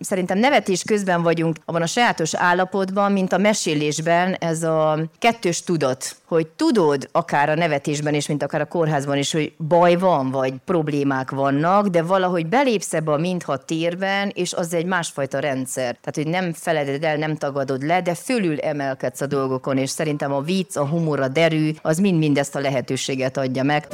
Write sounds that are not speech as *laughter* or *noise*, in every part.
Szerintem nevetés közben vagyunk abban a sajátos állapotban, mint a mesélésben ez a kettős tudat, hogy tudod akár a nevetésben is, mint akár a kórházban is, hogy baj van, vagy problémák vannak, de valahogy belépsz ebbe a mintha térben, és az egy másfajta rendszer. Tehát, hogy nem feleded el, nem tagadod le, de fölül emelkedsz a dolgokon, és szerintem a vicc, a humor, a derű, az mind-mind ezt a lehetőséget adja meg.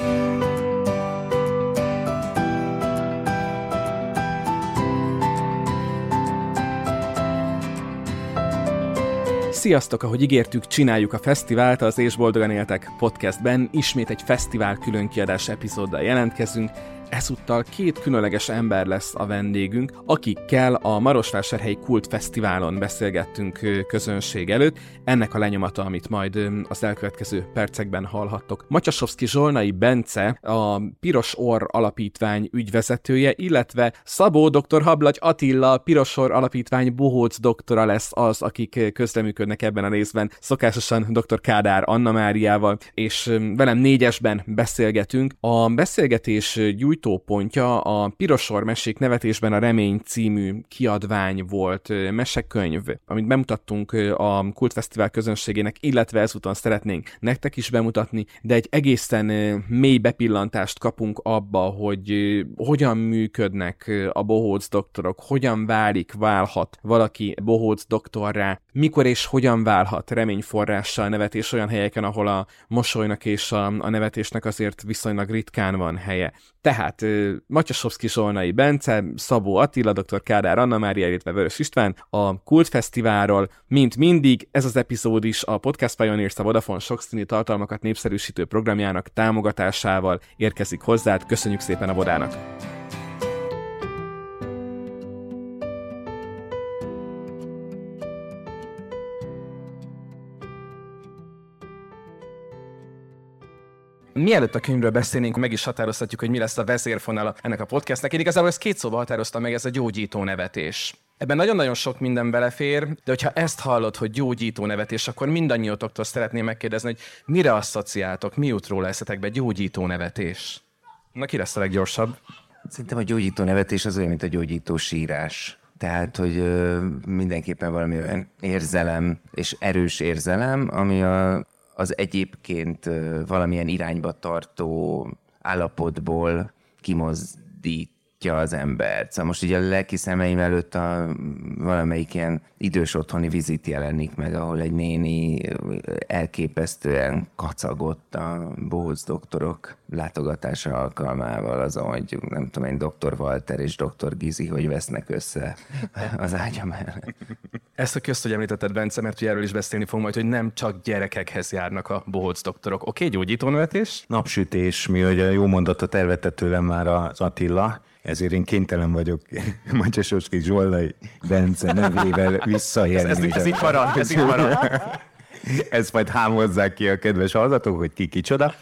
Sziasztok, ahogy ígértük, csináljuk a fesztivált, az És Boldogan Éltek podcastben. Ismét egy fesztivál különkiadás epizóddal jelentkezünk, Ezúttal két különleges ember lesz a vendégünk, akikkel a Marosvásárhelyi Kult Fesztiválon beszélgettünk közönség előtt. Ennek a lenyomata, amit majd az elkövetkező percekben hallhattok. Macsasovszki Zsolnai Bence, a Piros Orr Alapítvány ügyvezetője, illetve Szabó dr. Hablagy Attila, Piros Orr Alapítvány Bohóc doktora lesz az, akik közleműködnek ebben a részben. Szokásosan dr. Kádár Anna Máriával, és velem négyesben beszélgetünk. A beszélgetés gyújt indítópontja a Pirosor Mesék nevetésben a Remény című kiadvány volt, mesekönyv, amit bemutattunk a Kultfesztivál közönségének, illetve ezúton szeretnénk nektek is bemutatni, de egy egészen mély bepillantást kapunk abba, hogy hogyan működnek a bohóc doktorok, hogyan válik, válhat valaki bohóc doktorrá, mikor és hogyan válhat reményforrással nevetés olyan helyeken, ahol a mosolynak és a, a nevetésnek azért viszonylag ritkán van helye. Tehát Matyasovszki Zsolnai Bence, Szabó Attila, dr. Kádár Anna Mária, illetve Vörös István a Kult Fesztiválról, mint mindig, ez az epizód is a Podcast Pioneers a Vodafone sokszínű tartalmakat népszerűsítő programjának támogatásával érkezik hozzá. Köszönjük szépen a Vodának! Mielőtt a könyvről beszélnénk, meg is határozhatjuk, hogy mi lesz a vezérfonala ennek a podcastnek. Én igazából ezt két szóval határoztam meg, ez a gyógyító nevetés. Ebben nagyon-nagyon sok minden belefér, de hogyha ezt hallod, hogy gyógyító nevetés, akkor mindannyiótoktól szeretném megkérdezni, hogy mire asszociáltok, mi jut róla eszetekbe gyógyító nevetés? Na ki lesz a leggyorsabb? Szerintem a gyógyító nevetés az olyan, mint a gyógyító sírás. Tehát, hogy mindenképpen valami olyan érzelem, és erős érzelem, ami a, az egyébként valamilyen irányba tartó állapotból kimozdít látja az embert. Szóval most ugye a lelki szemeim előtt a, valamelyik ilyen idős otthoni vizit jelenik meg, ahol egy néni elképesztően kacagott a bohóc doktorok látogatása alkalmával az, hogy nem tudom én, doktor Walter és doktor Gizi, hogy vesznek össze az ágya mellett. Ezt a közt, hogy említetted, Bence, mert ugye erről is beszélni fogunk majd, hogy nem csak gyerekekhez járnak a bohóc doktorok. Oké, okay, gyógyítónövetés? Napsütés, mi a jó mondatot elvette tőlem már az Attila, ezért én kénytelen vagyok *laughs* Macsasoski Zsollai Bence nevével visszajelni. Ez, ez, ez így marad, ez így marad. *laughs* Ezt majd hámozzák ki a kedves hallgatók, hogy ki kicsoda.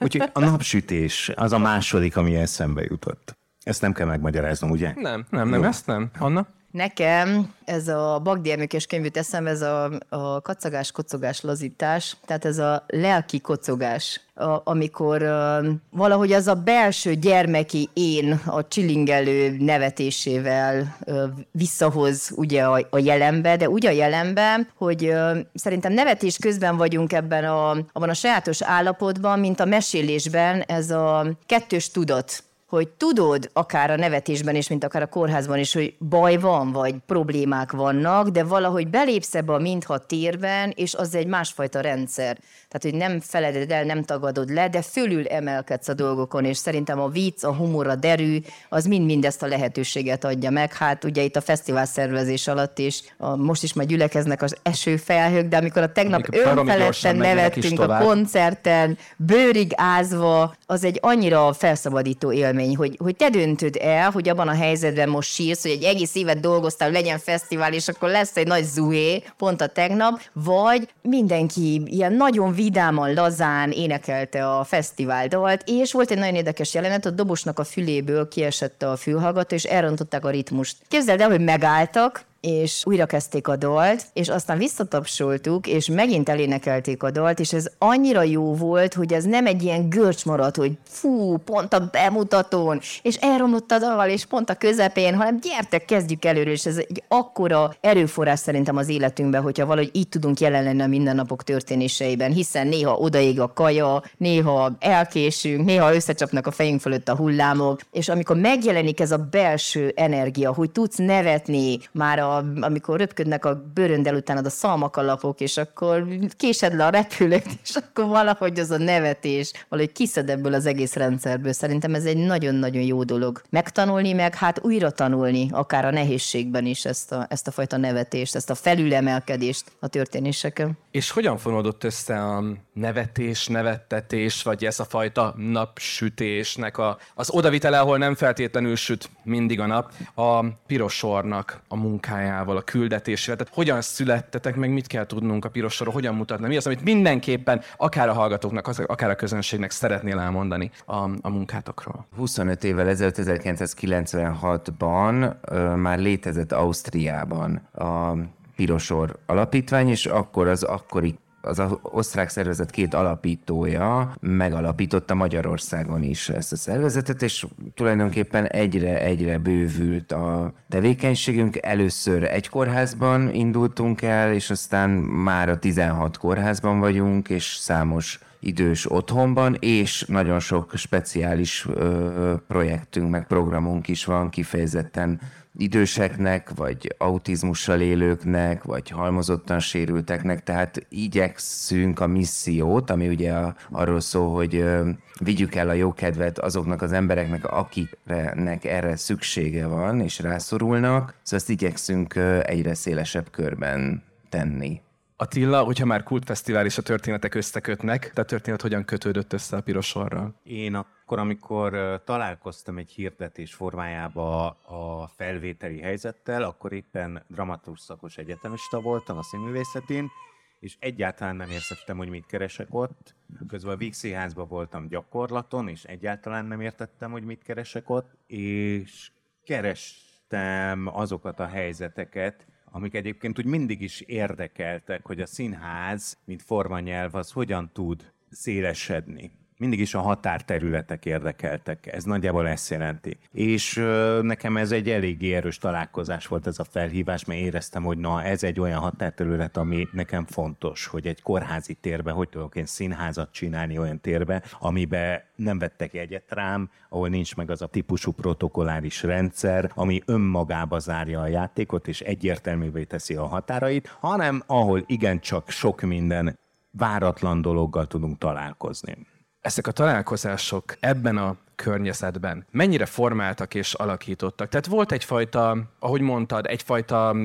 Úgyhogy a napsütés az a második, ami eszembe jutott. Ezt nem kell megmagyaráznom, ugye? Nem, nem, nem, Jó. ezt nem. Anna? Nekem ez a Bagdi könyvű eszem, ez a, a kacagás, kocogás, lazítás, tehát ez a lelki kocogás, a, amikor uh, valahogy az a belső gyermeki én a csilingelő nevetésével uh, visszahoz ugye a, a jelenbe, de úgy a jelenbe, hogy uh, szerintem nevetés közben vagyunk ebben a, abban a sajátos állapotban, mint a mesélésben ez a kettős tudat hogy tudod akár a nevetésben is, mint akár a kórházban is, hogy baj van, vagy problémák vannak, de valahogy belépsz ebbe a mintha térben, és az egy másfajta rendszer. Tehát, hogy nem feleded el, nem tagadod le, de fölül emelkedsz a dolgokon, és szerintem a vicc, a humor, a derű, az mind-mind ezt a lehetőséget adja meg. Hát ugye itt a fesztivál szervezés alatt is, a, most is majd gyülekeznek az esőfelhők, de amikor a tegnap önfeledten nevettünk a koncerten, bőrig ázva, az egy annyira felszabadító élmény, hogy, hogy te döntöd el, hogy abban a helyzetben most sírsz, hogy egy egész évet dolgoztál, hogy legyen fesztivál, és akkor lesz egy nagy zuhé, pont a tegnap, vagy mindenki ilyen nagyon vidáman, lazán énekelte a fesztivál dalt, és volt egy nagyon érdekes jelenet, a dobosnak a füléből kiesett a fülhallgató, és elrontották a ritmust. Képzeld el, hogy megálltak, és újra kezdték a dalt, és aztán visszatapsoltuk, és megint elénekelték a dalt, és ez annyira jó volt, hogy ez nem egy ilyen görcs maradt, hogy fú, pont a bemutatón, és elromlott a dal, és pont a közepén, hanem gyertek, kezdjük előről, és ez egy akkora erőforrás szerintem az életünkben, hogyha valahogy így tudunk jelen lenni a mindennapok történéseiben, hiszen néha odaég a kaja, néha elkésünk, néha összecsapnak a fejünk fölött a hullámok, és amikor megjelenik ez a belső energia, hogy tudsz nevetni már, a, amikor röpködnek a bőröndel utánad a szalmakalapok, és akkor késed le a repülőt, *laughs* és akkor valahogy az a nevetés, valahogy kiszed ebből az egész rendszerből. Szerintem ez egy nagyon-nagyon jó dolog. Megtanulni, meg hát újra tanulni, akár a nehézségben is ezt a, ezt a fajta nevetést, ezt a felülemelkedést a történéseken. És hogyan fonódott össze a nevetés, nevettetés, vagy ez a fajta napsütésnek a, az odavitele, ahol nem feltétlenül süt mindig a nap, a pirosornak a munkájával, a küldetésével. Tehát hogyan születtetek, meg mit kell tudnunk a pirosorról, hogyan mutatna, mi az, amit mindenképpen akár a hallgatóknak, akár a közönségnek szeretnél elmondani a, a munkátokról? 25 évvel ezelőtt, 1996-ban már létezett Ausztriában a Pirosor Alapítvány, és akkor az akkori az osztrák szervezet két alapítója megalapította Magyarországon is ezt a szervezetet, és tulajdonképpen egyre-egyre bővült a tevékenységünk. Először egy kórházban indultunk el, és aztán már a 16 kórházban vagyunk, és számos idős otthonban, és nagyon sok speciális ö, projektünk, meg programunk is van kifejezetten időseknek, vagy autizmussal élőknek, vagy halmozottan sérülteknek, tehát igyekszünk a missziót, ami ugye arról szól, hogy vigyük el a jókedvet azoknak az embereknek, akiknek erre szüksége van, és rászorulnak, szóval ezt igyekszünk egyre szélesebb körben tenni. Attila, hogyha már kultfesztivál és a történetek összekötnek, a történet hogyan kötődött össze a pirosorral? Én akkor, amikor találkoztam egy hirdetés formájába a felvételi helyzettel, akkor éppen dramaturg szakos egyetemista voltam a színművészetén, és egyáltalán nem értettem, hogy mit keresek ott. Közben a Víg házban voltam gyakorlaton, és egyáltalán nem értettem, hogy mit keresek ott, és kerestem azokat a helyzeteket, amik egyébként úgy mindig is érdekeltek, hogy a színház, mint formanyelv, az hogyan tud szélesedni mindig is a határterületek érdekeltek. Ez nagyjából ezt jelenti. És nekem ez egy eléggé erős találkozás volt ez a felhívás, mert éreztem, hogy na ez egy olyan határterület, ami nekem fontos, hogy egy kórházi térbe, hogy tudok én színházat csinálni olyan térbe, amiben nem vettek jegyet rám, ahol nincs meg az a típusú protokolláris rendszer, ami önmagába zárja a játékot, és egyértelművé teszi a határait, hanem ahol igencsak sok minden váratlan dologgal tudunk találkozni ezek a találkozások ebben a környezetben mennyire formáltak és alakítottak? Tehát volt egyfajta, ahogy mondtad, egyfajta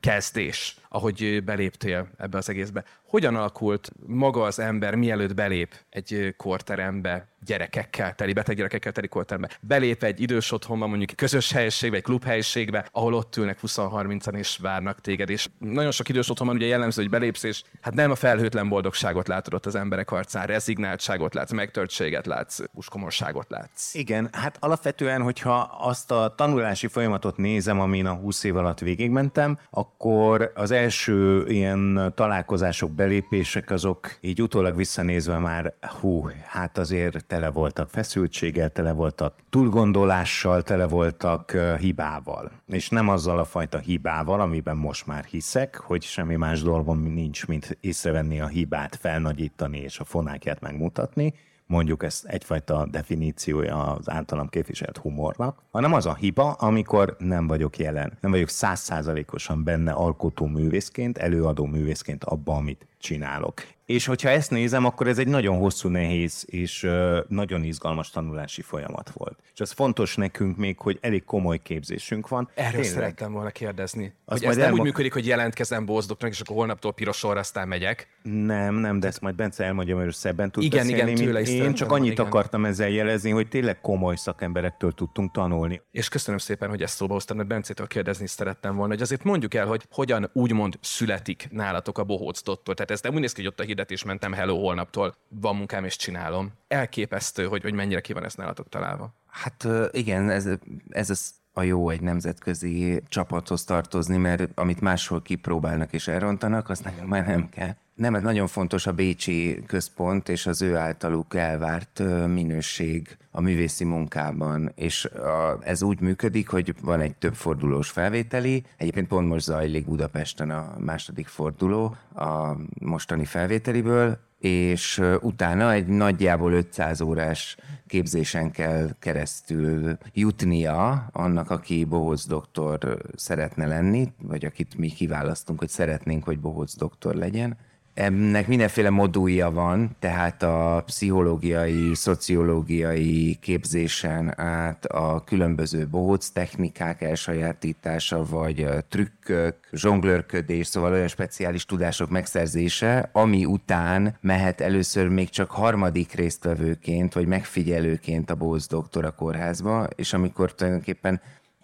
kezdés, ahogy beléptél ebbe az egészbe. Hogyan alakult maga az ember, mielőtt belép egy korterembe, gyerekekkel teli, beteg gyerekekkel teli korterembe? Belép egy idős otthonba, mondjuk közös helyiségbe, egy klubhelyiségbe, ahol ott ülnek 20-30-an és várnak téged. És nagyon sok idős otthonban ugye jellemző, hogy belépsz, és hát nem a felhőtlen boldogságot látod ott az emberek arcán, rezignáltságot látsz, megtörtséget látsz, uskomorságot látsz. Igen, hát alapvetően, hogyha azt a tanulási folyamatot nézem, amin a 20 év alatt végigmentem, akkor az első ilyen találkozások, belépések azok így utólag visszanézve már, hú, hát azért tele voltak feszültséggel, tele voltak túlgondolással, tele voltak hibával. És nem azzal a fajta hibával, amiben most már hiszek, hogy semmi más dolgom nincs, mint észrevenni a hibát, felnagyítani és a fonákját megmutatni, mondjuk ezt egyfajta definíciója az általam képviselt humornak, hanem az a hiba, amikor nem vagyok jelen, nem vagyok százszázalékosan benne alkotó művészként, előadó művészként abba, amit csinálok. És hogyha ezt nézem, akkor ez egy nagyon hosszú, nehéz és nagyon izgalmas tanulási folyamat volt. És az fontos nekünk még, hogy elég komoly képzésünk van. Erről Tényleg. szerettem volna kérdezni. Azt hogy ez nem elmo- úgy működik, hogy jelentkezem Bozdoknak, és akkor holnaptól pirosor, aztán megyek. Nem, nem, de ezt majd Bence elmondja, mert szebben tud Igen, beszélni, igen, tőle is Én csak annyit igen. akartam ezzel jelezni, hogy tényleg komoly szakemberektől tudtunk tanulni. És köszönöm szépen, hogy ezt szóba hoztam, mert Bencétől kérdezni szerettem volna, hogy azért mondjuk el, hogy hogyan úgymond születik nálatok a bohóc doktor. Tehát ez nem úgy néz ki, hogy ott a hirdetés mentem, hello, holnaptól van munkám és csinálom. Elképesztő, hogy, hogy mennyire ki van ez nálatok találva. Hát igen, ez, ez az a jó egy nemzetközi csapathoz tartozni, mert amit máshol kipróbálnak és elrontanak, azt nekünk már nem kell. Nem, ez nagyon fontos a Bécsi központ és az ő általuk elvárt minőség a művészi munkában. És a, ez úgy működik, hogy van egy több fordulós felvételi. Egyébként pont most zajlik Budapesten a második forduló a mostani felvételiből, és utána egy nagyjából 500 órás képzésen kell keresztül jutnia annak, aki bohóc doktor szeretne lenni, vagy akit mi kiválasztunk, hogy szeretnénk, hogy bohóc doktor legyen ennek mindenféle modulja van, tehát a pszichológiai, szociológiai képzésen át a különböző bohóc technikák elsajátítása, vagy trükkök, zsonglőrködés, szóval olyan speciális tudások megszerzése, ami után mehet először még csak harmadik résztvevőként, vagy megfigyelőként a bohóc doktora kórházba, és amikor tulajdonképpen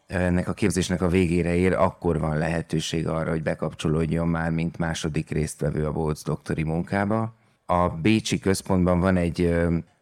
ennek a képzésnek a végére ér, akkor van lehetőség arra, hogy bekapcsolódjon már, mint második résztvevő a Boltz doktori munkába. A Bécsi központban van egy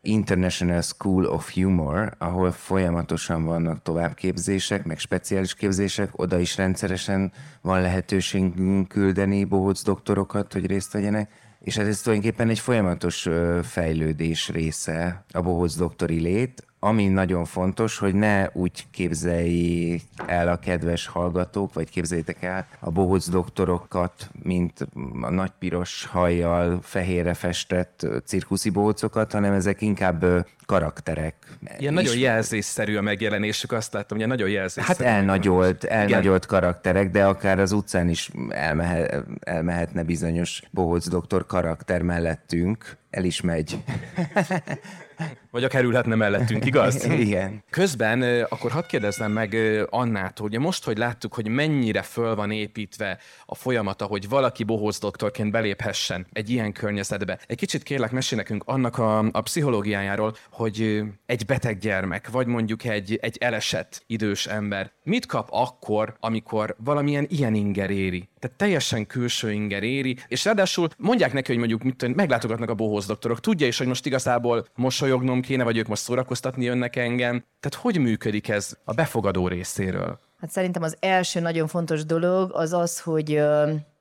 International School of Humor, ahol folyamatosan vannak továbbképzések, meg speciális képzések, oda is rendszeresen van lehetőségünk küldeni bohóc doktorokat, hogy részt vegyenek, és ez tulajdonképpen egy folyamatos fejlődés része a bohóc doktori lét, ami nagyon fontos, hogy ne úgy képzeljék el a kedves hallgatók, vagy képzeljétek el a bohóc doktorokat, mint a nagy piros hajjal fehérre festett cirkuszi bohócokat, hanem ezek inkább karakterek. Ilyen is... nagyon jelzésszerű a megjelenésük, azt láttam, hogy nagyon jelzésszerű. Hát elnagyolt, elnagyolt Igen. karakterek, de akár az utcán is elmehe, elmehetne bizonyos bohóc doktor karakter mellettünk, el is megy. *laughs* Vagy a kerülhetne mellettünk, igaz? *laughs* Igen. Közben akkor hadd kérdezzem meg Annát, hogy most, hogy láttuk, hogy mennyire föl van építve a folyamata, hogy valaki bohóc doktorként beléphessen egy ilyen környezetbe. Egy kicsit kérlek, mesél nekünk annak a, a pszichológiájáról, hogy egy beteg gyermek, vagy mondjuk egy, egy elesett idős ember mit kap akkor, amikor valamilyen ilyen inger éri? Tehát teljesen külső inger éri, és ráadásul mondják neki, hogy mondjuk mit, meglátogatnak a bohóc doktorok. Tudja is, hogy most igazából mosolyognom kéne, vagy ők most szórakoztatni jönnek engem. Tehát hogy működik ez a befogadó részéről? Hát szerintem az első nagyon fontos dolog az az, hogy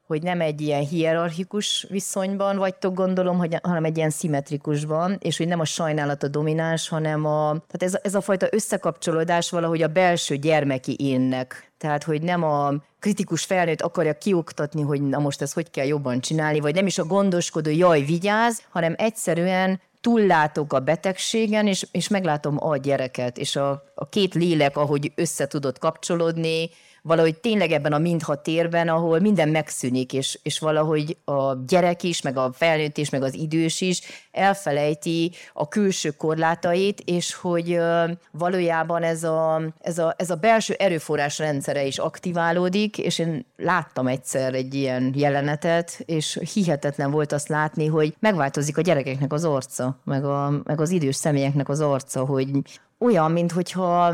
hogy nem egy ilyen hierarchikus viszonyban vagytok, gondolom, hogy, hanem egy ilyen szimmetrikusban, és hogy nem a sajnálat a domináns, hanem a, tehát ez, ez a fajta összekapcsolódás valahogy a belső gyermeki énnek. Tehát, hogy nem a kritikus felnőtt akarja kioktatni, hogy na most ezt hogy kell jobban csinálni, vagy nem is a gondoskodó, jaj, vigyáz, hanem egyszerűen túllátok a betegségen, és, és meglátom a gyereket, és a, a két lélek, ahogy össze tudod kapcsolódni, valahogy tényleg ebben a mindha térben, ahol minden megszűnik, és, és valahogy a gyerek is, meg a felnőtt is, meg az idős is elfelejti a külső korlátait, és hogy valójában ez a, ez a, ez a belső erőforrás rendszere is aktiválódik, és én láttam egyszer egy ilyen jelenetet, és hihetetlen volt azt látni, hogy megváltozik a gyerekeknek az arca, meg, a, meg az idős személyeknek az arca, hogy olyan, mintha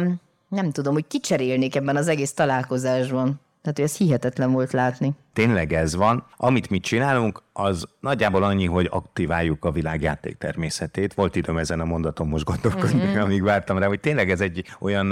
nem tudom, hogy kicserélnék ebben az egész találkozásban. Tehát, hogy ez hihetetlen volt látni. Tényleg ez van. Amit mi csinálunk, az nagyjából annyi, hogy aktiváljuk a világjáték természetét. Volt időm ezen a mondaton most gondolkodni, mm-hmm. amíg vártam rá, hogy tényleg ez egy olyan,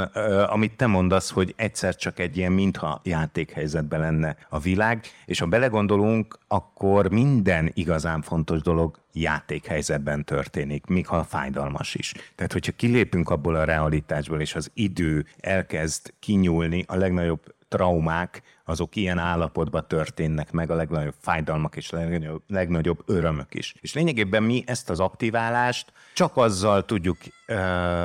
amit te mondasz, hogy egyszer csak egy ilyen mintha játékhelyzetben lenne a világ, és ha belegondolunk, akkor minden igazán fontos dolog játékhelyzetben történik, még ha fájdalmas is. Tehát, hogyha kilépünk abból a realitásból, és az idő elkezd kinyúlni, a legnagyobb traumák, azok ilyen állapotban történnek meg, a legnagyobb fájdalmak és a legnagyobb, legnagyobb örömök is. És lényegében mi ezt az aktiválást csak azzal tudjuk ö,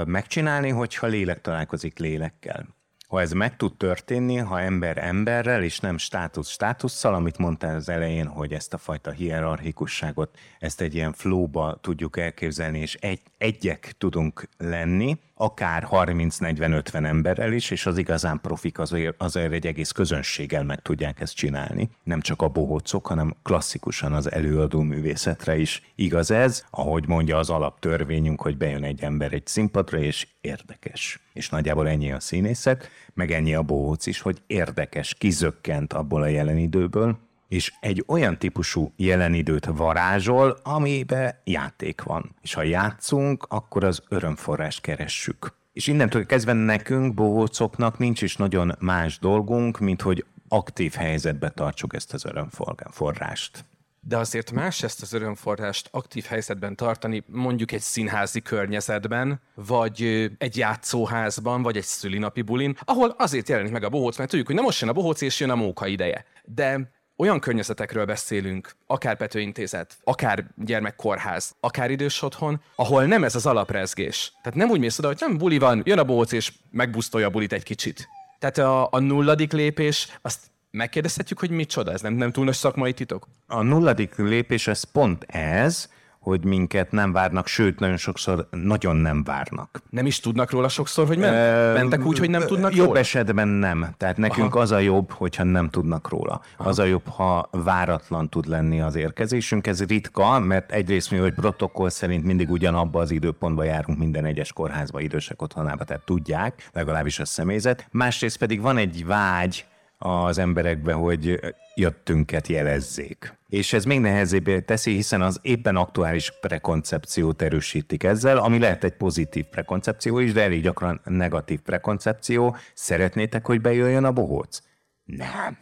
megcsinálni, hogyha lélek találkozik lélekkel. Ha ez meg tud történni, ha ember emberrel, és nem státusz státusszal, amit mondtál az elején, hogy ezt a fajta hierarchikusságot, ezt egy ilyen flowba tudjuk elképzelni, és egy, egyek tudunk lenni, akár 30-40-50 emberrel is, és az igazán profik azért, azért egy egész közönséggel meg tudják ezt csinálni. Nem csak a bohócok, hanem klasszikusan az előadó művészetre is igaz ez, ahogy mondja az alaptörvényünk, hogy bejön egy ember egy színpadra, és érdekes. És nagyjából ennyi a színészet, meg ennyi a bohóc is, hogy érdekes, kizökkent abból a jelen időből, és egy olyan típusú jelenidőt varázsol, amibe játék van. És ha játszunk, akkor az örömforrást keressük. És innentől kezdve nekünk, bohócoknak nincs is nagyon más dolgunk, mint hogy aktív helyzetbe tartsuk ezt az örömforrást. De azért más ezt az örömforrást aktív helyzetben tartani, mondjuk egy színházi környezetben, vagy egy játszóházban, vagy egy szülinapi bulin, ahol azért jelenik meg a bohóc, mert tudjuk, hogy nem most jön a bohóc, és jön a móka ideje. De olyan környezetekről beszélünk, akár Petőintézet, akár gyermekkórház, akár idős otthon, ahol nem ez az alaprezgés. Tehát nem úgy mész oda, hogy nem buli van, jön a bohóc és megbusztolja a bulit egy kicsit. Tehát a, a nulladik lépés, azt megkérdezhetjük, hogy micsoda, ez nem, nem túl nagy szakmai titok? A nulladik lépés, ez pont ez, hogy minket nem várnak, sőt, nagyon sokszor nagyon nem várnak. Nem is tudnak róla sokszor, hogy ment, e, mentek úgy, hogy nem tudnak Jobb róla? esetben nem. Tehát nekünk Aha. az a jobb, hogyha nem tudnak róla. Aha. Az a jobb, ha váratlan tud lenni az érkezésünk. Ez ritka, mert egyrészt mi, hogy protokoll szerint mindig ugyanabba az időpontba járunk minden egyes kórházba, idősek otthonába, tehát tudják, legalábbis a személyzet. Másrészt pedig van egy vágy az emberekbe, hogy jöttünket jelezzék. És ez még nehezebbé teszi, hiszen az éppen aktuális prekoncepciót erősítik ezzel, ami lehet egy pozitív prekoncepció is, de elég gyakran negatív prekoncepció. Szeretnétek, hogy bejöjjön a bohóc? Nem.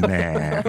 Nem.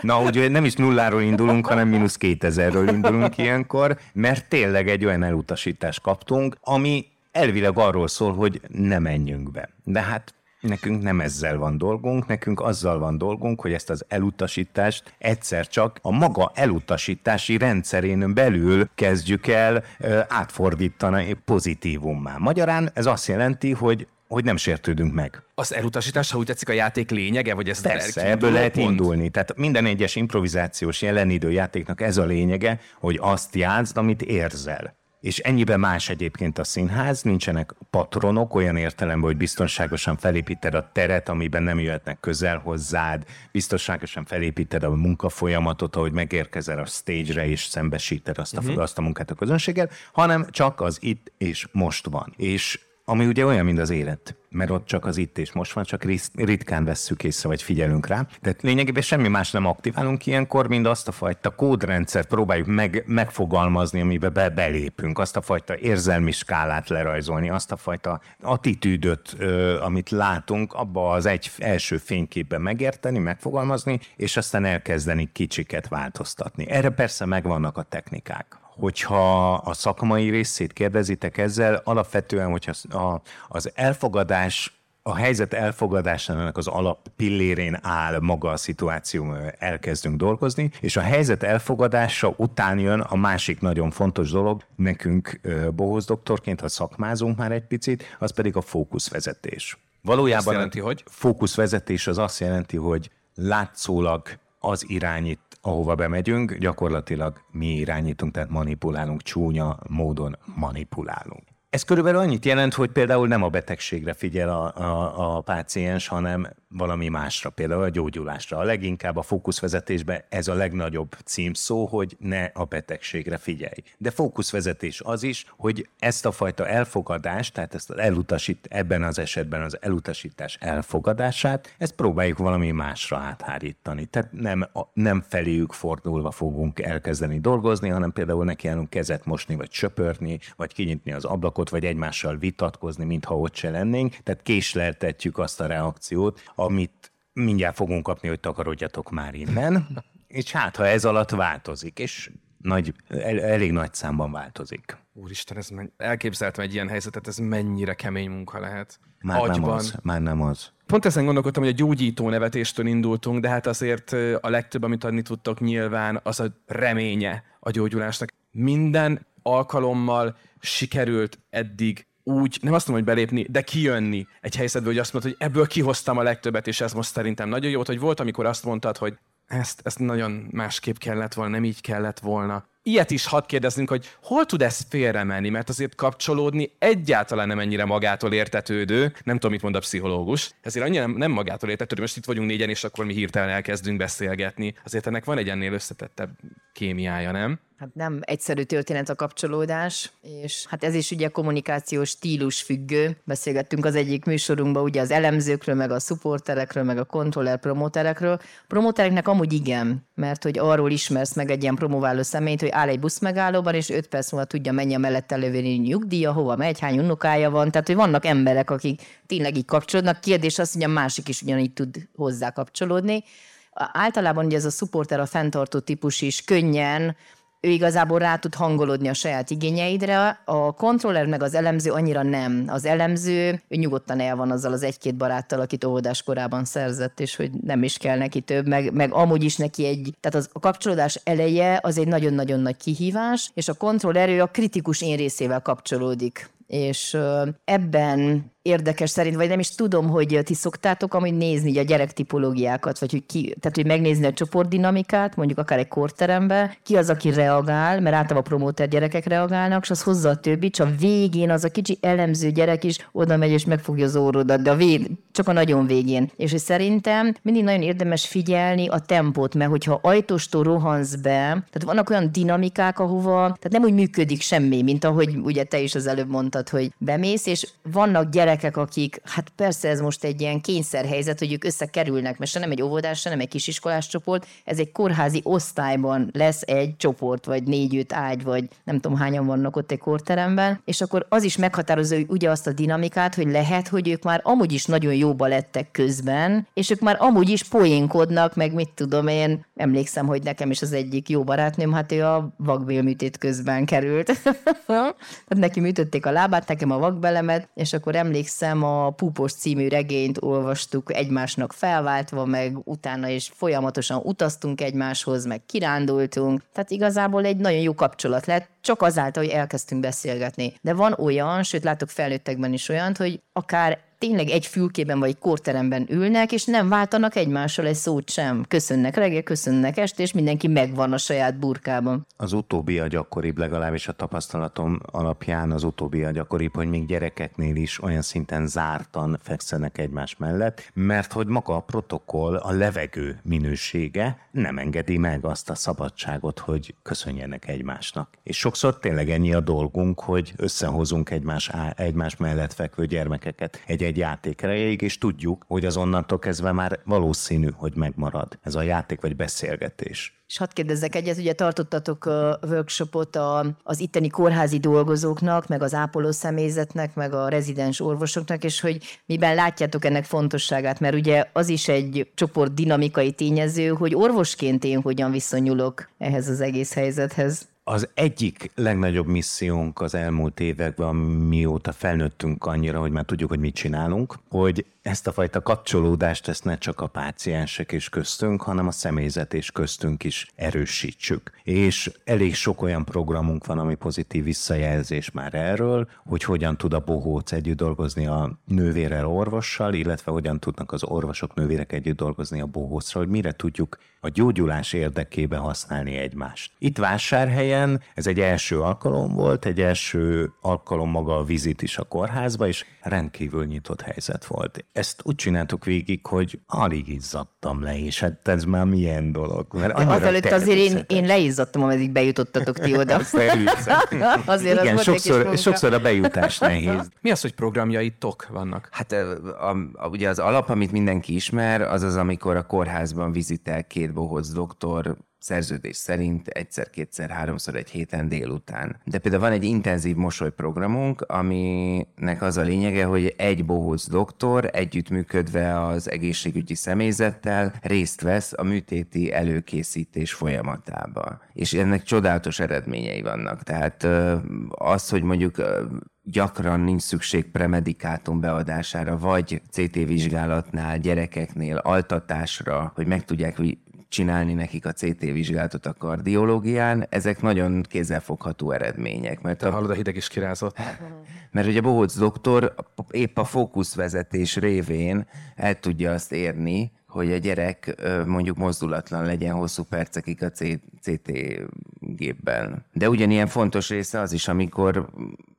Na, ugye nem is nulláról indulunk, hanem mínusz 2000-ről indulunk ilyenkor, mert tényleg egy olyan elutasítást kaptunk, ami elvileg arról szól, hogy ne menjünk be. De hát Nekünk nem ezzel van dolgunk, nekünk azzal van dolgunk, hogy ezt az elutasítást egyszer csak a maga elutasítási rendszerén belül kezdjük el átfordítani pozitívummá. Magyarán ez azt jelenti, hogy hogy nem sértődünk meg. Az elutasítás, ha úgy tetszik, a játék lényege, vagy ez Persze, ebből lehet pont? indulni. Tehát minden egyes improvizációs jelenidő játéknak ez a lényege, hogy azt játszd, amit érzel. És ennyiben más egyébként a színház, nincsenek patronok olyan értelemben, hogy biztonságosan felépíted a teret, amiben nem jöhetnek közel hozzád, biztonságosan felépíted a munkafolyamatot, ahogy megérkezel a stage-re és szembesíted azt a, uh-huh. azt a munkát a közönséggel, hanem csak az itt és most van. És ami ugye olyan, mint az élet, mert ott csak az itt és most van, csak ritkán vesszük észre, vagy figyelünk rá. Tehát lényegében semmi más nem aktiválunk ilyenkor, mint azt a fajta kódrendszert próbáljuk meg, megfogalmazni, amiben be, belépünk, azt a fajta érzelmi skálát lerajzolni, azt a fajta attitűdöt, ö, amit látunk, abba az egy első fényképben megérteni, megfogalmazni, és aztán elkezdeni kicsiket változtatni. Erre persze megvannak a technikák hogyha a szakmai részét kérdezitek ezzel, alapvetően, hogyha a, az elfogadás a helyzet elfogadásának az alap pillérén áll maga a szituáció, elkezdünk dolgozni, és a helyzet elfogadása után jön a másik nagyon fontos dolog, nekünk bohóz doktorként, ha szakmázunk már egy picit, az pedig a fókuszvezetés. Valójában azt jelenti, hogy? fókuszvezetés az azt jelenti, hogy látszólag az irányít ahova bemegyünk, gyakorlatilag mi irányítunk, tehát manipulálunk, csúnya módon manipulálunk. Ez körülbelül annyit jelent, hogy például nem a betegségre figyel a, a, a páciens, hanem valami másra, például a gyógyulásra. A leginkább a fókuszvezetésben ez a legnagyobb címszó, hogy ne a betegségre figyelj. De fókuszvezetés az is, hogy ezt a fajta elfogadást, tehát ezt az elutasít, ebben az esetben az elutasítás elfogadását, ezt próbáljuk valami másra áthárítani. Tehát nem, nem feléjük fordulva fogunk elkezdeni dolgozni, hanem például nekiállunk kezet mosni, vagy söpörni, vagy kinyitni az ablakot, vagy egymással vitatkozni, mintha ott se lennénk. Tehát késleltetjük azt a reakciót, amit mindjárt fogunk kapni, hogy takarodjatok már innen, *laughs* és hát, ha ez alatt változik, és nagy, el, elég nagy számban változik. Úristen, ez menny- elképzeltem egy ilyen helyzetet, ez mennyire kemény munka lehet. Már Agyban. nem az, már nem az. Pont ezen gondolkodtam, hogy a gyógyító nevetéstől indultunk, de hát azért a legtöbb, amit adni tudtok nyilván, az a reménye a gyógyulásnak. Minden alkalommal sikerült eddig úgy, nem azt mondom, hogy belépni, de kijönni egy helyzetből, hogy azt mondod, hogy ebből kihoztam a legtöbbet, és ez most szerintem nagyon jó, hogy volt, amikor azt mondtad, hogy ezt, ezt nagyon másképp kellett volna, nem így kellett volna. Ilyet is hadd kérdezzünk, hogy hol tud ez félremenni, mert azért kapcsolódni egyáltalán nem ennyire magától értetődő, nem tudom, mit mond a pszichológus, ezért annyira nem magától értetődő, most itt vagyunk négyen, és akkor mi hirtelen elkezdünk beszélgetni. Azért ennek van egy ennél összetettebb kémiája, nem? Hát nem egyszerű történet a kapcsolódás, és hát ez is ugye kommunikációs stílus függő. Beszélgettünk az egyik műsorunkban ugye az elemzőkről, meg a supporterekről, meg a kontroller promoterekről. Promotereknek amúgy igen, mert hogy arról ismersz meg egy ilyen promováló személyt, hogy áll egy busz megállóban, és 5 perc múlva tudja mennyi a mellett elővenni nyugdíja, hova megy, hány unokája van. Tehát, hogy vannak emberek, akik tényleg így kapcsolódnak. Kérdés az, hogy a másik is ugyanígy tud hozzá kapcsolódni általában ugye ez a supporter, a fenntartó típus is könnyen ő igazából rá tud hangolódni a saját igényeidre, a kontroller meg az elemző annyira nem. Az elemző ő nyugodtan el van azzal az egy-két baráttal, akit óvodás korában szerzett, és hogy nem is kell neki több, meg, meg amúgy is neki egy, tehát az, a kapcsolódás eleje az egy nagyon-nagyon nagy kihívás, és a kontroller ő a kritikus én részével kapcsolódik és ebben érdekes szerint, vagy nem is tudom, hogy ti szoktátok amúgy nézni a gyerektipológiákat, vagy hogy ki, tehát hogy megnézni a csoportdinamikát, mondjuk akár egy korterembe, ki az, aki reagál, mert általában a promóter gyerekek reagálnak, és az hozza a többi, csak végén az a kicsi elemző gyerek is oda megy és megfogja az órodat, de a vég, csak a nagyon végén. És hogy szerintem mindig nagyon érdemes figyelni a tempót, mert hogyha ajtóstól rohansz be, tehát vannak olyan dinamikák, ahova, tehát nem úgy működik semmi, mint ahogy ugye te is az előbb mondtad, hogy bemész, és vannak gyerek gyerekek, akik, hát persze ez most egy ilyen kényszerhelyzet, hogy ők összekerülnek, mert se nem egy óvodás, se nem egy kisiskolás csoport, ez egy kórházi osztályban lesz egy csoport, vagy négy-öt ágy, vagy nem tudom hányan vannak ott egy kórteremben, és akkor az is meghatározza hogy ugye azt a dinamikát, hogy lehet, hogy ők már amúgy is nagyon jóba lettek közben, és ők már amúgy is poénkodnak, meg mit tudom én, emlékszem, hogy nekem is az egyik jó barátnőm, hát ő a vakbélműtét közben került. *laughs* hát neki műtötték a lábát, nekem a vakbelemet, és akkor emlékszem, a Púpos című regényt olvastuk egymásnak felváltva, meg utána is folyamatosan utaztunk egymáshoz, meg kirándultunk. Tehát igazából egy nagyon jó kapcsolat lett, csak azáltal, hogy elkezdtünk beszélgetni. De van olyan, sőt látok felnőttekben is olyan, hogy akár tényleg egy fülkében vagy egy kórteremben ülnek, és nem váltanak egymással egy szót sem. Köszönnek reggel, köszönnek este, és mindenki megvan a saját burkában. Az utóbbi a gyakoribb, legalábbis a tapasztalatom alapján az utóbbi a gyakoribb, hogy még gyerekeknél is olyan szinten zártan fekszenek egymás mellett, mert hogy maga a protokoll, a levegő minősége nem engedi meg azt a szabadságot, hogy köszönjenek egymásnak. És sokszor tényleg ennyi a dolgunk, hogy összehozunk egymás, egymás mellett fekvő gyermekeket egy egy játék erejéig, és tudjuk, hogy az onnantól kezdve már valószínű, hogy megmarad ez a játék vagy beszélgetés. És hadd kérdezzek egyet, ugye tartottatok a workshopot a, az itteni kórházi dolgozóknak, meg az ápoló személyzetnek, meg a rezidens orvosoknak, és hogy miben látjátok ennek fontosságát, mert ugye az is egy csoport dinamikai tényező, hogy orvosként én hogyan viszonyulok ehhez az egész helyzethez. Az egyik legnagyobb missziónk az elmúlt években, mióta felnőttünk annyira, hogy már tudjuk, hogy mit csinálunk, hogy ezt a fajta kapcsolódást ezt ne csak a páciensek és köztünk, hanem a személyzet és köztünk is erősítsük. És elég sok olyan programunk van, ami pozitív visszajelzés már erről, hogy hogyan tud a bohóc együtt dolgozni a nővérrel orvossal, illetve hogyan tudnak az orvosok nővérek együtt dolgozni a bohócra, hogy mire tudjuk a gyógyulás érdekében használni egymást. Itt vásárhelyen ez egy első alkalom volt, egy első alkalom maga a vizit is a kórházba, és rendkívül nyitott helyzet volt. Ezt úgy csináltuk végig, hogy alig izzadtam le, és hát ez már milyen dolog. Mert azelőtt azért én, én leizzadtam, ameddig bejutottatok ti oda. azért Igen, az sokszor, sokszor a bejutás nehéz. Mi az, hogy programjaitok vannak? Hát a, a, a, ugye az alap, amit mindenki ismer, az az, amikor a kórházban vizitel két bohóc doktor szerződés szerint egyszer, kétszer, háromszor egy héten délután. De például van egy intenzív mosolyprogramunk, aminek az a lényege, hogy egy bohóc doktor együttműködve az egészségügyi személyzettel részt vesz a műtéti előkészítés folyamatában. És ennek csodálatos eredményei vannak. Tehát az, hogy mondjuk gyakran nincs szükség premedikátum beadására, vagy CT vizsgálatnál, gyerekeknél, altatásra, hogy meg tudják csinálni nekik a CT vizsgálatot a kardiológián, ezek nagyon kézzelfogható eredmények. Mert a, hallod, a hideg is kirázott. *laughs* Mert ugye Bohóc doktor épp a fókuszvezetés révén el tudja azt érni, hogy a gyerek mondjuk mozdulatlan legyen hosszú percekig a CT gépben. De ugyanilyen fontos része az is, amikor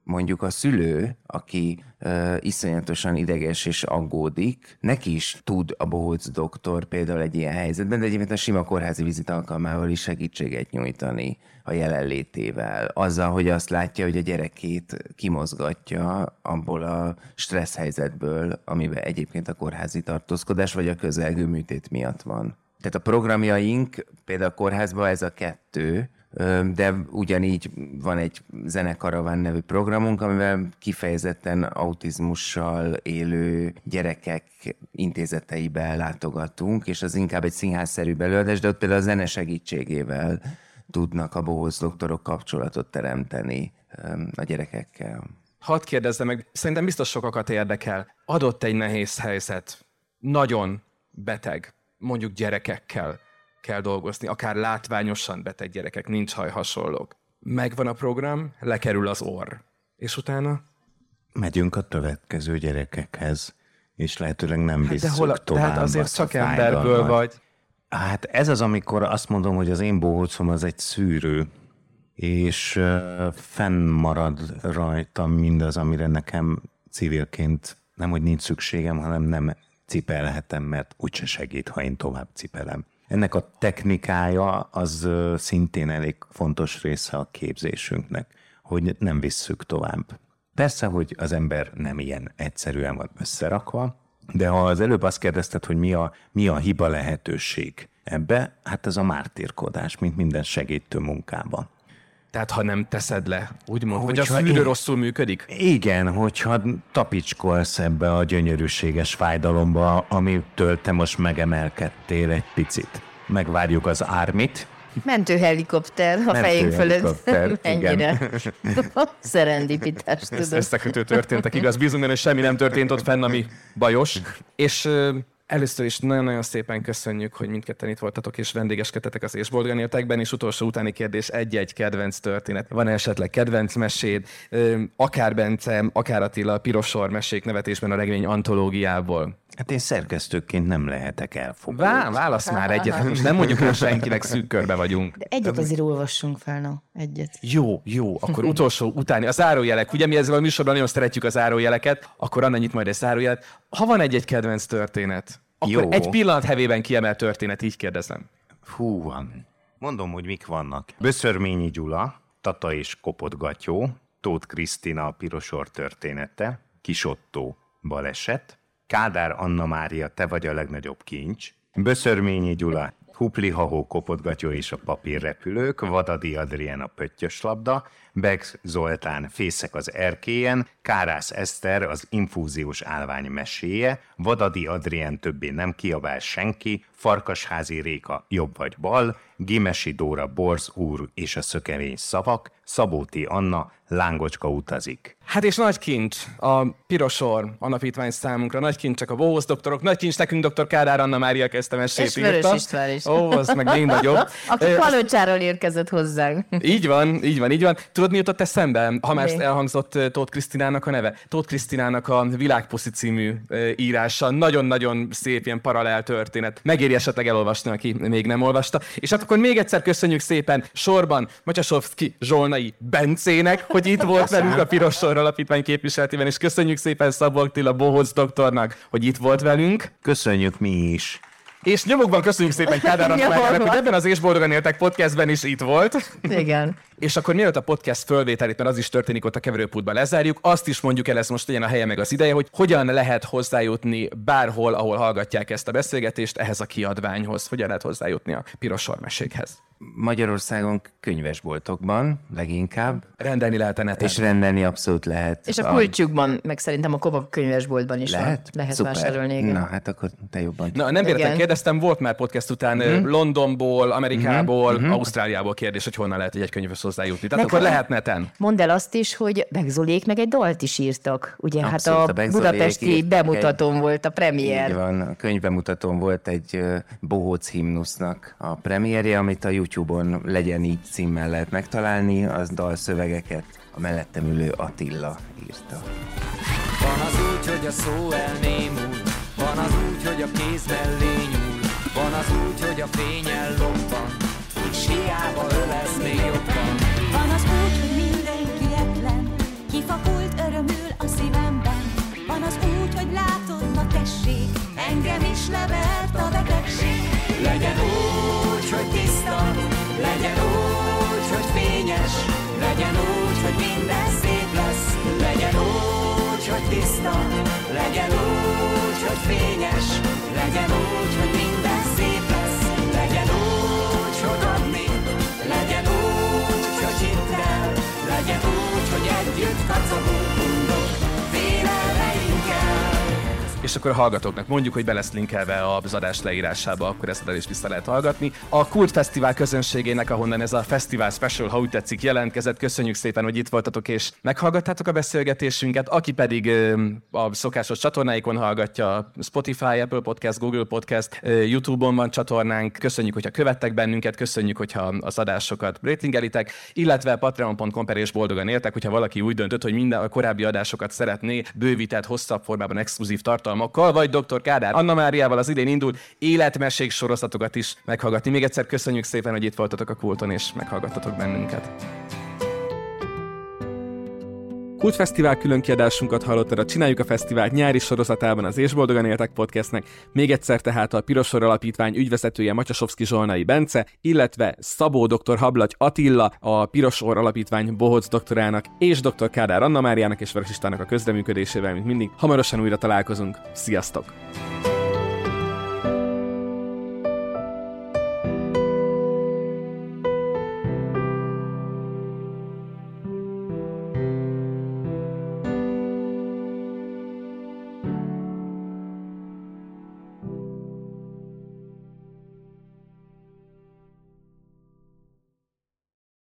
mondjuk a szülő, aki uh, iszonyatosan ideges és aggódik, neki is tud a bohóc doktor például egy ilyen helyzetben, de egyébként a sima kórházi vizit alkalmával is segítséget nyújtani a jelenlétével. Azzal, hogy azt látja, hogy a gyerekét kimozgatja abból a stressz helyzetből, amiben egyébként a kórházi tartózkodás vagy a közelgő műtét miatt van. Tehát a programjaink, például a kórházban ez a kettő, de ugyanígy van egy Zenekaraván nevű programunk, amivel kifejezetten autizmussal élő gyerekek intézeteibe látogatunk, és az inkább egy színházszerű belőadás, de ott például a zene segítségével tudnak a bohóc doktorok kapcsolatot teremteni a gyerekekkel. Hadd kérdezzem meg, szerintem biztos sokakat érdekel. Adott egy nehéz helyzet, nagyon beteg, mondjuk gyerekekkel kell dolgozni, akár látványosan beteg gyerekek, nincs haj hasonlók. Megvan a program, lekerül az orr. És utána? Megyünk a következő gyerekekhez, és lehetőleg nem hát visszük de hol, tovább. Tehát azért csak emberből vagy. Hát ez az, amikor azt mondom, hogy az én bohócom az egy szűrő, és fennmarad rajtam mindaz, amire nekem civilként nem, hogy nincs szükségem, hanem nem cipelhetem, mert úgyse segít, ha én tovább cipelem. Ennek a technikája az szintén elég fontos része a képzésünknek, hogy nem visszük tovább. Persze, hogy az ember nem ilyen egyszerűen van összerakva, de ha az előbb azt kérdezted, hogy mi a, mi a hiba lehetőség ebbe, hát ez a mártírkodás, mint minden segítő munkában. Tehát ha nem teszed le, úgymond, hogy a szűrő rosszul működik? Igen, hogyha tapicskolsz ebbe a gyönyörűséges fájdalomba, amitől te most megemelkedtél egy picit. Megvárjuk az ármit, Mentőhelikopter a fejünk fölött. *laughs* Ennyire. *laughs* Szerendipitás, tudod. Összekötő történtek, igaz? Bizony, hogy semmi nem történt ott fenn, ami bajos. És Először is nagyon-nagyon szépen köszönjük, hogy mindketten itt voltatok és vendégeskedtetek az Ésboldogan éltekben, és utolsó utáni kérdés egy-egy kedvenc történet. Van esetleg kedvenc meséd, akár Bence, akár Attila, a Pirosor mesék nevetésben a regény antológiából? Hát én szerkesztőként nem lehetek elfogadó. Vá, válasz már egyet. Most nem mondjuk el senkinek, szűk körbe vagyunk. De egyet azért olvassunk fel, no. Egyet. Jó, jó. Akkor utolsó utáni. A zárójelek. Ugye mi ezzel a műsorban nagyon szeretjük a zárójeleket, akkor Anna nyit majd egy zárójelet. Ha van egy-egy kedvenc történet, akkor jó. egy pillanat hevében kiemelt történet, így kérdezem. Hú, van. Mondom, hogy mik vannak. Böszörményi Gyula, Tata és Kopott Gatyó, Tóth Krisztina a Pirosor története, Kisottó baleset, Kádár Anna Mária, te vagy a legnagyobb kincs, Böszörményi Gyula, Hupli Hahó kopotgatjó és a papírrepülők, Vadadi Adrien a pöttyös labda, Bex Zoltán Fészek az erkélyen, Kárász Eszter az infúziós állvány meséje, Vadadi Adrien többé nem kiabál senki, Farkasházi Réka jobb vagy bal, Gimesi Dóra Borz úr és a szökevény szavak, Szabóti Anna lángocska utazik. Hát és nagy kincs a Pirosor alapítvány számunkra, nagy kincsek a Bóhoz doktorok, nagy kincs nekünk dr. Kádár Anna Mária kezdte mesét És Vörös István is. Ó, az meg még nagyobb. *laughs* Aki Palocsáról érkezett hozzánk. Így van, így van, így van. Tudod, mi jutott eszembe, ha már elhangzott Tóth Krisztinának a neve? Tóth Krisztinának a Világposzi című írása. Nagyon-nagyon szép ilyen paralel történet. Megéri esetleg elolvasni, aki még nem olvasta. És hát akkor még egyszer köszönjük szépen sorban Macsasovszki Zsolnai Bencének, hogy itt volt velünk a Piros Sor Alapítvány képviseletében, és köszönjük szépen Szabó Attila Bohóc doktornak, hogy itt volt velünk. Köszönjük mi is. És nyomokban köszönjük szépen Kádár Annának, hogy ebben az És Boldogan éltek podcastben is itt volt. Igen. És akkor mielőtt a podcast fölvételét, mert az is történik ott a keverőpultban lezárjuk, azt is mondjuk el, ez most legyen a helye meg az ideje, hogy hogyan lehet hozzájutni bárhol, ahol hallgatják ezt a beszélgetést, ehhez a kiadványhoz, hogyan lehet hozzájutni a piros sormeséghez. Magyarországon könyvesboltokban leginkább. Rendelni lehet a neten. És rendelni abszolút lehet. És a, a... kulcsukban, meg szerintem a Kova könyvesboltban is lehet? van. Lehet Szuper. vásárolni. Igen. Na, hát akkor te jobban. Na, nem véletlen kérdeztem, volt már podcast után mm-hmm. Londonból, Amerikából, mm-hmm. Ausztráliából kérdés, hogy honnan lehet egy könyvhez hozzájutni. Tehát meg akkor lehet neten. Mondd el azt is, hogy Begzolék meg egy dalt is írtak. Ugye Abszolút, hát a, a budapesti bemutatón egy... volt a premier. Így van, a könyvbemutatón volt egy bohóc himnusznak a premierje, amit a YouTube-on legyen így címmel lehet megtalálni, az dalszövegeket a mellettem ülő Attila írta. Van az úgy, hogy a szó elnémul, van az úgy, hogy a kéz mellé nyúl, van az úgy, hogy a fény ellobban, hiába ölesz még jobban. Van az úgy, hogy mindenki etlen, kifakult örömül a szívemben. Van az úgy, hogy látod, a tessék, engem is levert a betegség. Legyen úgy, hogy tiszta, legyen úgy, hogy fényes, legyen úgy, hogy minden szép lesz, legyen úgy, hogy tiszta, legyen úgy, hogy fényes, legyen úgy, hogy minden szép lesz, legyen úgy, legyen úgy, hogy együtt kacagunk, és akkor a hallgatóknak mondjuk, hogy be lesz linkelve az adás leírásába, akkor ezt is vissza lehet hallgatni. A Kult Fesztivál közönségének, ahonnan ez a Fesztivál Special, ha úgy tetszik, jelentkezett. Köszönjük szépen, hogy itt voltatok és meghallgattátok a beszélgetésünket. Aki pedig a szokásos csatornáikon hallgatja, Spotify, Apple Podcast, Google Podcast, YouTube-on van csatornánk. Köszönjük, hogyha követtek bennünket, köszönjük, hogyha az adásokat ratingelitek, illetve patreon.com per és boldogan éltek, hogyha valaki úgy döntött, hogy minden a korábbi adásokat szeretné bővített, hosszabb formában, exkluzív tartalmakkal, vagy Dr. Kádár Anna Máriával az idén indult életmesék sorozatokat is meghallgatni. Még egyszer köszönjük szépen, hogy itt voltatok a kulton, és meghallgattatok bennünket. Kultfesztivál különkiadásunkat hallottad a Csináljuk a Fesztivált nyári sorozatában az És Boldogan Éltek podcastnek, még egyszer tehát a Pirosor Alapítvány ügyvezetője Macsasovszki Zsolnai Bence, illetve Szabó dr. Hablagy Attila, a Pirosor Alapítvány Bohóc doktorának és dr. Kádár Anna Máriának és Veresistának a közreműködésével, mint mindig. Hamarosan újra találkozunk. Sziasztok!